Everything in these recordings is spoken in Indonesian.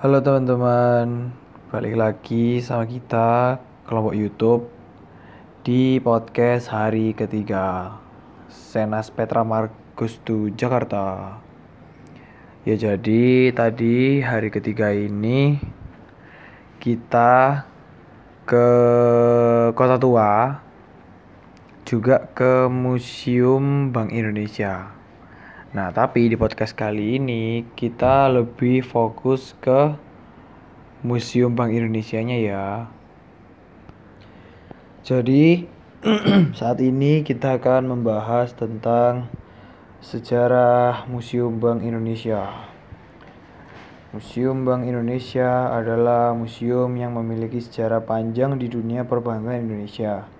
Halo teman-teman, balik lagi sama kita kelompok YouTube di podcast hari ketiga Senas Petra Margustu Jakarta. Ya jadi tadi hari ketiga ini kita ke Kota Tua juga ke Museum Bank Indonesia. Nah, tapi di podcast kali ini kita lebih fokus ke Museum Bank Indonesia-nya ya. Jadi, saat ini kita akan membahas tentang sejarah Museum Bank Indonesia. Museum Bank Indonesia adalah museum yang memiliki sejarah panjang di dunia perbankan Indonesia.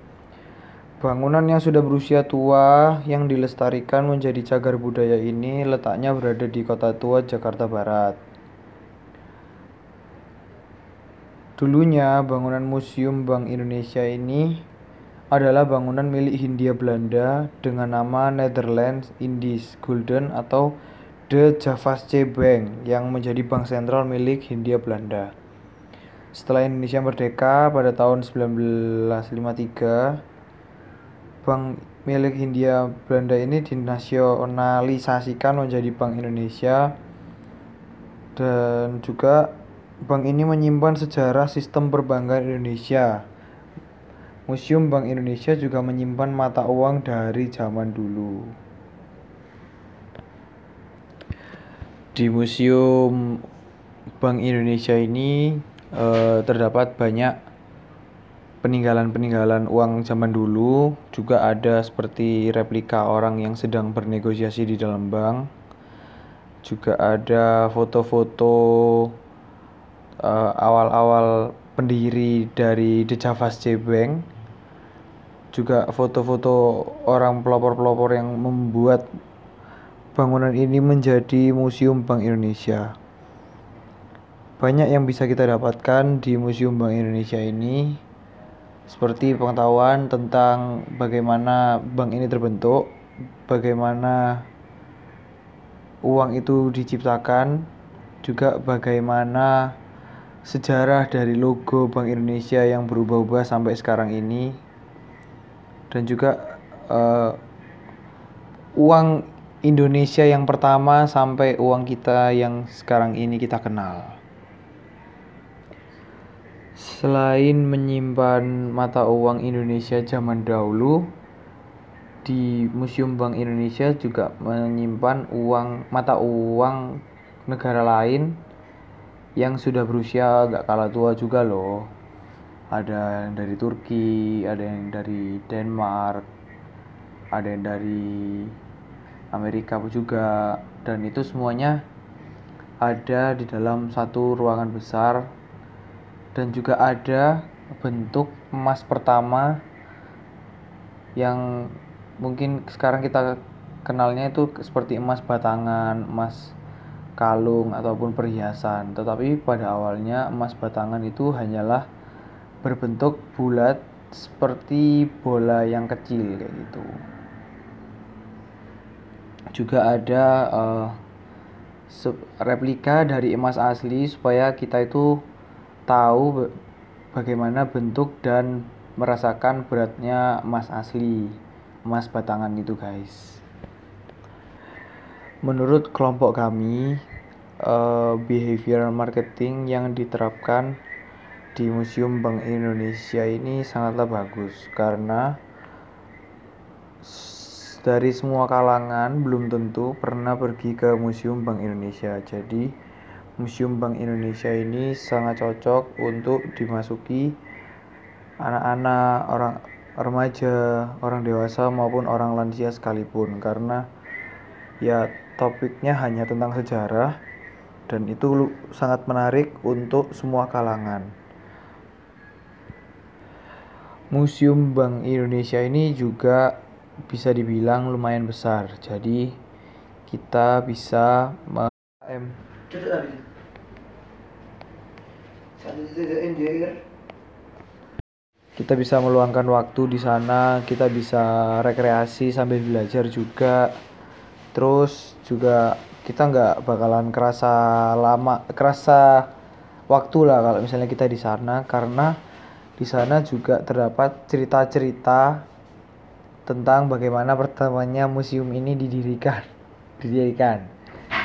Bangunan yang sudah berusia tua yang dilestarikan menjadi cagar budaya ini letaknya berada di Kota Tua, Jakarta Barat. Dulunya bangunan Museum Bank Indonesia ini adalah bangunan milik Hindia Belanda dengan nama Netherlands Indies Gulden atau The Javasche Bank yang menjadi bank sentral milik Hindia Belanda. Setelah Indonesia merdeka pada tahun 1953, Bank milik Hindia Belanda ini dinasionalisasikan menjadi Bank Indonesia dan juga bank ini menyimpan sejarah sistem perbankan Indonesia. Museum Bank Indonesia juga menyimpan mata uang dari zaman dulu. Di Museum Bank Indonesia ini eh, terdapat banyak peninggalan-peninggalan uang zaman dulu juga ada seperti replika orang yang sedang bernegosiasi di dalam bank. Juga ada foto-foto uh, awal-awal pendiri dari The Javasche Bank. Juga foto-foto orang pelopor-pelopor yang membuat bangunan ini menjadi museum Bank Indonesia. Banyak yang bisa kita dapatkan di Museum Bank Indonesia ini seperti pengetahuan tentang bagaimana bank ini terbentuk, bagaimana uang itu diciptakan, juga bagaimana sejarah dari logo Bank Indonesia yang berubah-ubah sampai sekarang ini, dan juga uh, uang Indonesia yang pertama sampai uang kita yang sekarang ini kita kenal. Selain menyimpan mata uang Indonesia zaman dahulu, di Museum Bank Indonesia juga menyimpan uang mata uang negara lain yang sudah berusia agak kalah tua juga loh. Ada yang dari Turki, ada yang dari Denmark, ada yang dari Amerika juga dan itu semuanya ada di dalam satu ruangan besar dan juga ada bentuk emas pertama yang mungkin sekarang kita kenalnya itu seperti emas batangan, emas kalung ataupun perhiasan. Tetapi pada awalnya emas batangan itu hanyalah berbentuk bulat seperti bola yang kecil kayak gitu. Juga ada uh, replika dari emas asli supaya kita itu tahu bagaimana bentuk dan merasakan beratnya emas asli, emas batangan itu, guys. Menurut kelompok kami, uh, behavior marketing yang diterapkan di Museum Bank Indonesia ini sangatlah bagus karena dari semua kalangan belum tentu pernah pergi ke Museum Bank Indonesia. Jadi, Museum Bank Indonesia ini sangat cocok untuk dimasuki anak-anak, orang remaja, orang dewasa maupun orang lansia sekalipun karena ya topiknya hanya tentang sejarah dan itu sangat menarik untuk semua kalangan. Museum Bank Indonesia ini juga bisa dibilang lumayan besar. Jadi kita bisa kita bisa meluangkan waktu di sana, kita bisa rekreasi sambil belajar juga. Terus juga kita nggak bakalan kerasa lama, kerasa waktu lah kalau misalnya kita di sana karena di sana juga terdapat cerita-cerita tentang bagaimana pertamanya museum ini didirikan didirikan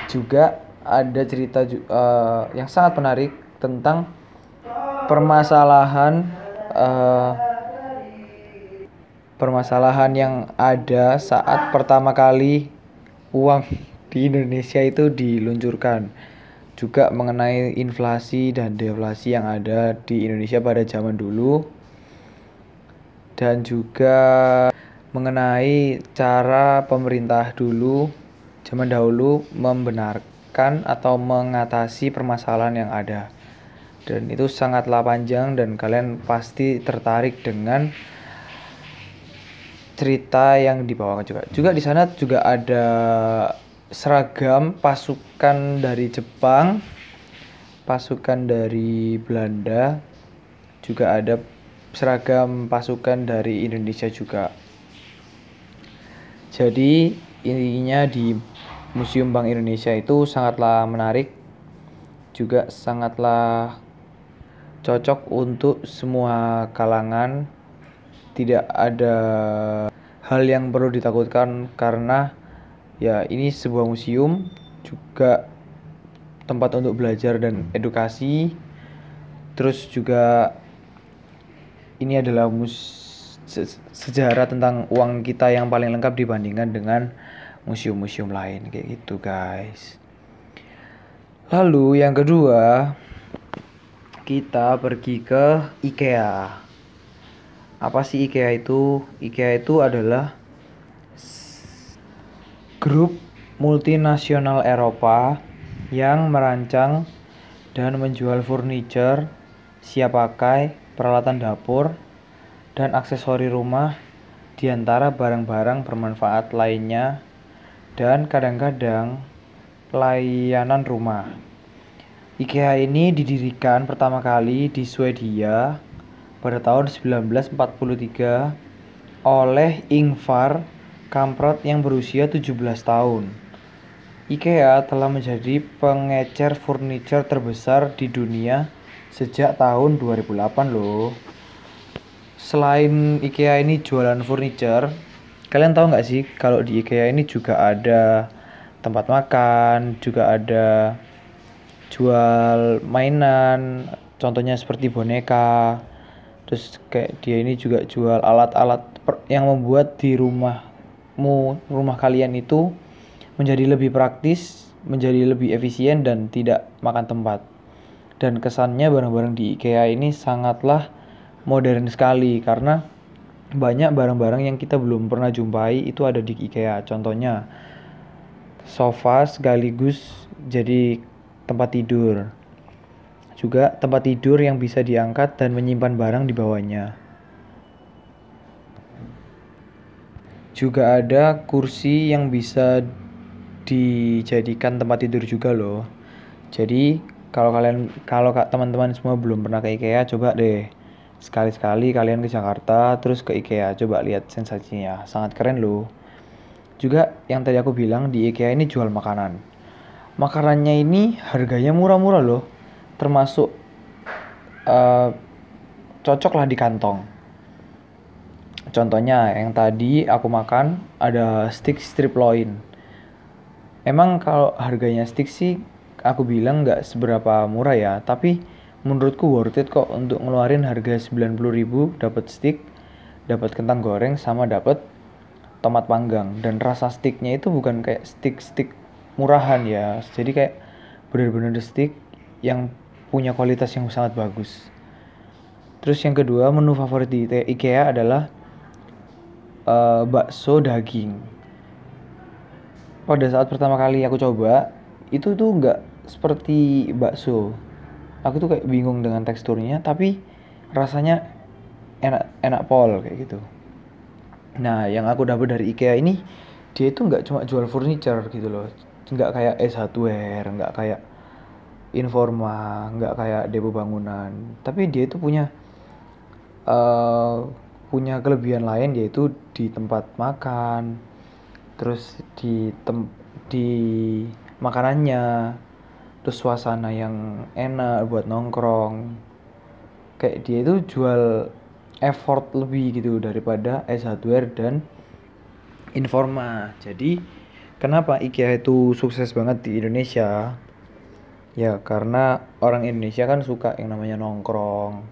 juga ada cerita uh, yang sangat menarik tentang permasalahan uh, permasalahan yang ada saat pertama kali uang di Indonesia itu diluncurkan. Juga mengenai inflasi dan deflasi yang ada di Indonesia pada zaman dulu. Dan juga mengenai cara pemerintah dulu zaman dahulu membenarkan atau mengatasi permasalahan yang ada dan itu sangatlah panjang dan kalian pasti tertarik dengan cerita yang dibawakan juga juga di sana juga ada seragam pasukan dari Jepang, pasukan dari Belanda, juga ada seragam pasukan dari Indonesia juga. Jadi intinya di Museum Bank Indonesia itu sangatlah menarik, juga sangatlah cocok untuk semua kalangan. Tidak ada hal yang perlu ditakutkan karena ya ini sebuah museum juga tempat untuk belajar dan edukasi terus juga ini adalah mus sejarah tentang uang kita yang paling lengkap dibandingkan dengan museum-museum lain kayak gitu guys lalu yang kedua kita pergi ke IKEA apa sih IKEA itu IKEA itu adalah grup multinasional Eropa yang merancang dan menjual furniture, siap pakai, peralatan dapur, dan aksesori rumah di antara barang-barang bermanfaat lainnya dan kadang-kadang layanan rumah. IKEA ini didirikan pertama kali di Swedia pada tahun 1943 oleh Ingvar Kamprot yang berusia 17 tahun. IKEA telah menjadi pengecer furniture terbesar di dunia sejak tahun 2008 loh. Selain IKEA ini jualan furniture, kalian tahu nggak sih kalau di IKEA ini juga ada tempat makan, juga ada jual mainan, contohnya seperti boneka. Terus kayak dia ini juga jual alat-alat yang membuat di rumah mu rumah kalian itu menjadi lebih praktis, menjadi lebih efisien dan tidak makan tempat. Dan kesannya barang-barang di IKEA ini sangatlah modern sekali karena banyak barang-barang yang kita belum pernah jumpai itu ada di IKEA. Contohnya sofa sekaligus jadi tempat tidur. Juga tempat tidur yang bisa diangkat dan menyimpan barang di bawahnya. juga ada kursi yang bisa dijadikan tempat tidur juga loh. Jadi kalau kalian kalau teman-teman semua belum pernah ke IKEA coba deh. Sekali-sekali kalian ke Jakarta terus ke IKEA coba lihat sensasinya. Sangat keren loh. Juga yang tadi aku bilang di IKEA ini jual makanan makanannya ini harganya murah-murah loh. Termasuk uh, cocok lah di kantong. Contohnya yang tadi aku makan ada stick strip loin. Emang kalau harganya stick sih aku bilang nggak seberapa murah ya, tapi menurutku worth it kok untuk ngeluarin harga 90.000 dapat stick, dapat kentang goreng sama dapat tomat panggang. Dan rasa sticknya itu bukan kayak stick-stick murahan ya. Jadi kayak bener-bener stick yang punya kualitas yang sangat bagus. Terus yang kedua, menu favorit di IKEA adalah uh, bakso daging. Pada saat pertama kali aku coba, itu tuh nggak seperti bakso. Aku tuh kayak bingung dengan teksturnya, tapi rasanya enak enak pol kayak gitu. Nah, yang aku dapat dari IKEA ini, dia itu nggak cuma jual furniture gitu loh, nggak kayak S Hardware, nggak kayak Informa, nggak kayak Depo Bangunan, tapi dia itu punya uh, punya kelebihan lain yaitu di tempat makan terus di tem di makanannya terus suasana yang enak buat nongkrong. Kayak dia itu jual effort lebih gitu daripada S Hardware dan Informa. Jadi kenapa IKEA itu sukses banget di Indonesia? Ya karena orang Indonesia kan suka yang namanya nongkrong.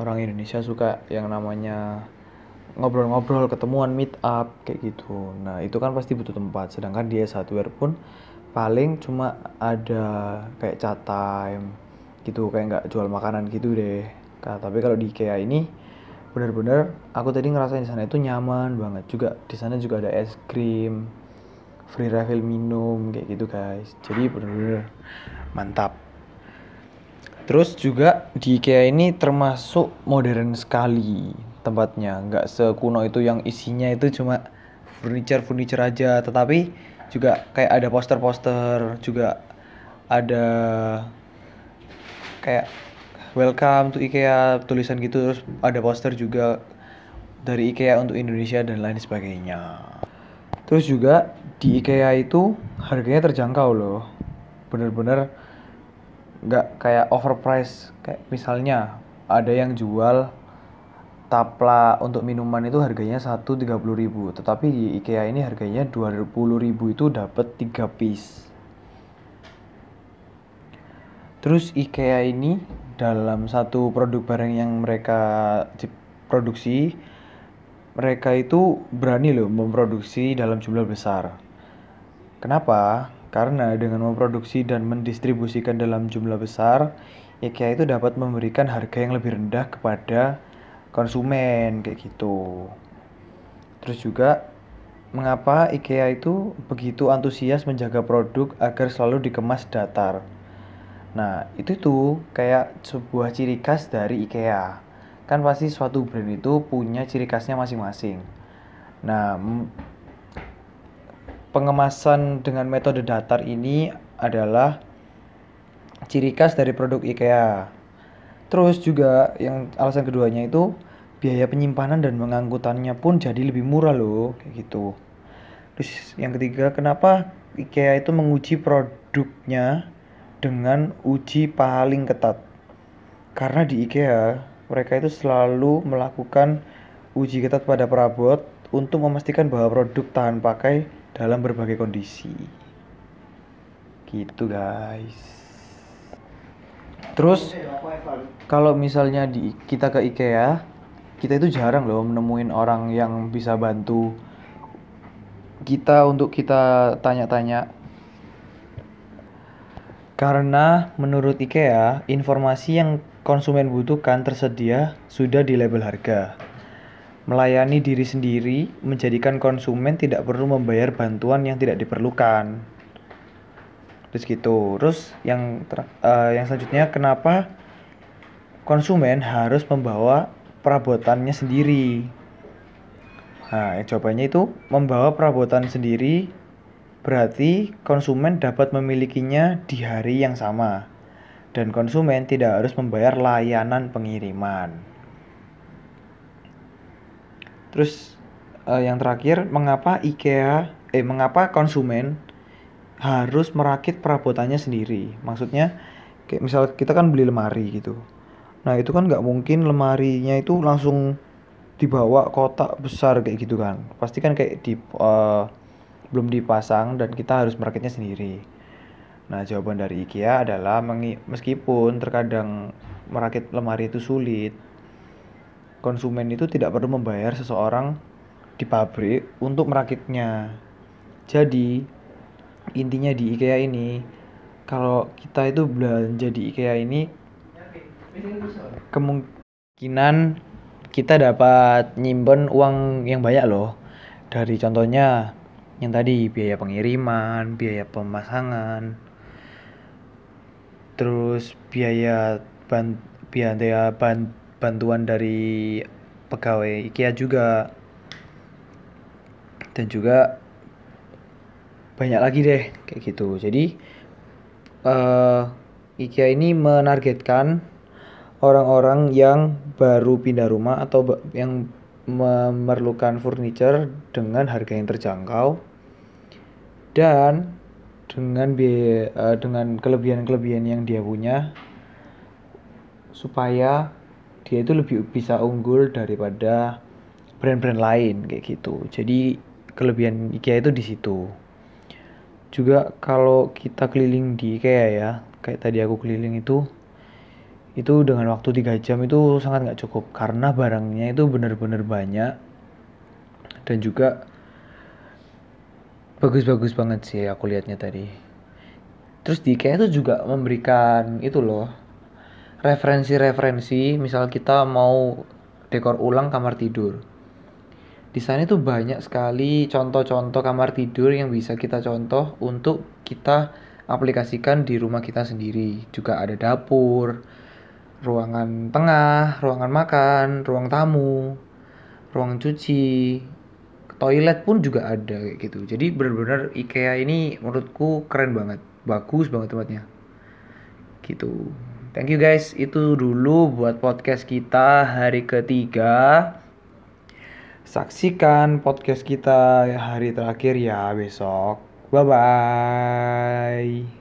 Orang Indonesia suka yang namanya ngobrol-ngobrol ketemuan meet up kayak gitu. Nah itu kan pasti butuh tempat. Sedangkan dia hardware pun paling cuma ada kayak chat time gitu kayak nggak jual makanan gitu deh. Nah, tapi kalau di IKEA ini bener-bener aku tadi ngerasain di sana itu nyaman banget. Juga di sana juga ada es krim free refill minum kayak gitu guys. Jadi bener-bener mantap. Terus juga di IKEA ini termasuk modern sekali tempatnya. Nggak sekuno itu yang isinya itu cuma furniture furniture aja. Tetapi juga kayak ada poster-poster juga ada kayak welcome to IKEA tulisan gitu. Terus ada poster juga dari IKEA untuk Indonesia dan lain sebagainya. Terus juga di IKEA itu harganya terjangkau loh. Bener-bener nggak kayak overprice kayak misalnya ada yang jual tapla untuk minuman itu harganya satu tiga puluh ribu. Tetapi di IKEA ini harganya dua puluh ribu itu dapat tiga piece. Terus IKEA ini dalam satu produk barang yang mereka produksi mereka itu berani loh memproduksi dalam jumlah besar kenapa karena dengan memproduksi dan mendistribusikan dalam jumlah besar IKEA itu dapat memberikan harga yang lebih rendah kepada konsumen kayak gitu. Terus juga mengapa IKEA itu begitu antusias menjaga produk agar selalu dikemas datar. Nah, itu tuh kayak sebuah ciri khas dari IKEA. Kan pasti suatu brand itu punya ciri khasnya masing-masing. Nah, pengemasan dengan metode datar ini adalah ciri khas dari produk IKEA. Terus juga yang alasan keduanya itu biaya penyimpanan dan mengangkutannya pun jadi lebih murah loh kayak gitu. Terus yang ketiga kenapa IKEA itu menguji produknya dengan uji paling ketat. Karena di IKEA mereka itu selalu melakukan uji ketat pada perabot untuk memastikan bahwa produk tahan pakai dalam berbagai kondisi. Gitu guys. Terus kalau misalnya di kita ke IKEA, kita itu jarang loh menemuin orang yang bisa bantu kita untuk kita tanya-tanya. Karena menurut IKEA, informasi yang konsumen butuhkan tersedia sudah di label harga. Melayani diri sendiri menjadikan konsumen tidak perlu membayar bantuan yang tidak diperlukan. Terus gitu. Terus yang ter, uh, yang selanjutnya kenapa konsumen harus membawa perabotannya sendiri? Nah jawabannya itu membawa perabotan sendiri berarti konsumen dapat memilikinya di hari yang sama. Dan konsumen tidak harus membayar layanan pengiriman terus uh, yang terakhir mengapa IKEA eh mengapa konsumen harus merakit perabotannya sendiri? Maksudnya kayak misal kita kan beli lemari gitu. Nah itu kan nggak mungkin lemarinya itu langsung dibawa kotak besar kayak gitu kan. Pasti kan kayak di uh, belum dipasang dan kita harus merakitnya sendiri. Nah jawaban dari IKEA adalah meskipun terkadang merakit lemari itu sulit konsumen itu tidak perlu membayar seseorang di pabrik untuk merakitnya. Jadi intinya di IKEA ini kalau kita itu belanja di IKEA ini kemungkinan kita dapat nyimpen uang yang banyak loh. Dari contohnya yang tadi biaya pengiriman, biaya pemasangan, terus biaya ban biaya ban bantuan dari pegawai IKEA juga. Dan juga banyak lagi deh kayak gitu. Jadi uh, IKEA ini menargetkan orang-orang yang baru pindah rumah atau yang memerlukan furniture dengan harga yang terjangkau dan dengan biaya uh, dengan kelebihan-kelebihan yang dia punya supaya dia itu lebih bisa unggul daripada brand-brand lain kayak gitu. Jadi kelebihan IKEA itu di situ. Juga kalau kita keliling di IKEA ya, kayak tadi aku keliling itu itu dengan waktu 3 jam itu sangat nggak cukup karena barangnya itu benar-benar banyak dan juga bagus-bagus banget sih aku lihatnya tadi terus di IKEA itu juga memberikan itu loh referensi-referensi misal kita mau dekor ulang kamar tidur. Di sana itu banyak sekali contoh-contoh kamar tidur yang bisa kita contoh untuk kita aplikasikan di rumah kita sendiri. Juga ada dapur ruangan tengah ruangan makan ruang tamu ruang cuci toilet pun juga ada kayak gitu. Jadi benar-benar IKEA ini menurutku keren banget bagus banget tempatnya. Gitu Thank you guys, itu dulu buat podcast kita hari ketiga. Saksikan podcast kita hari terakhir ya besok. Bye bye.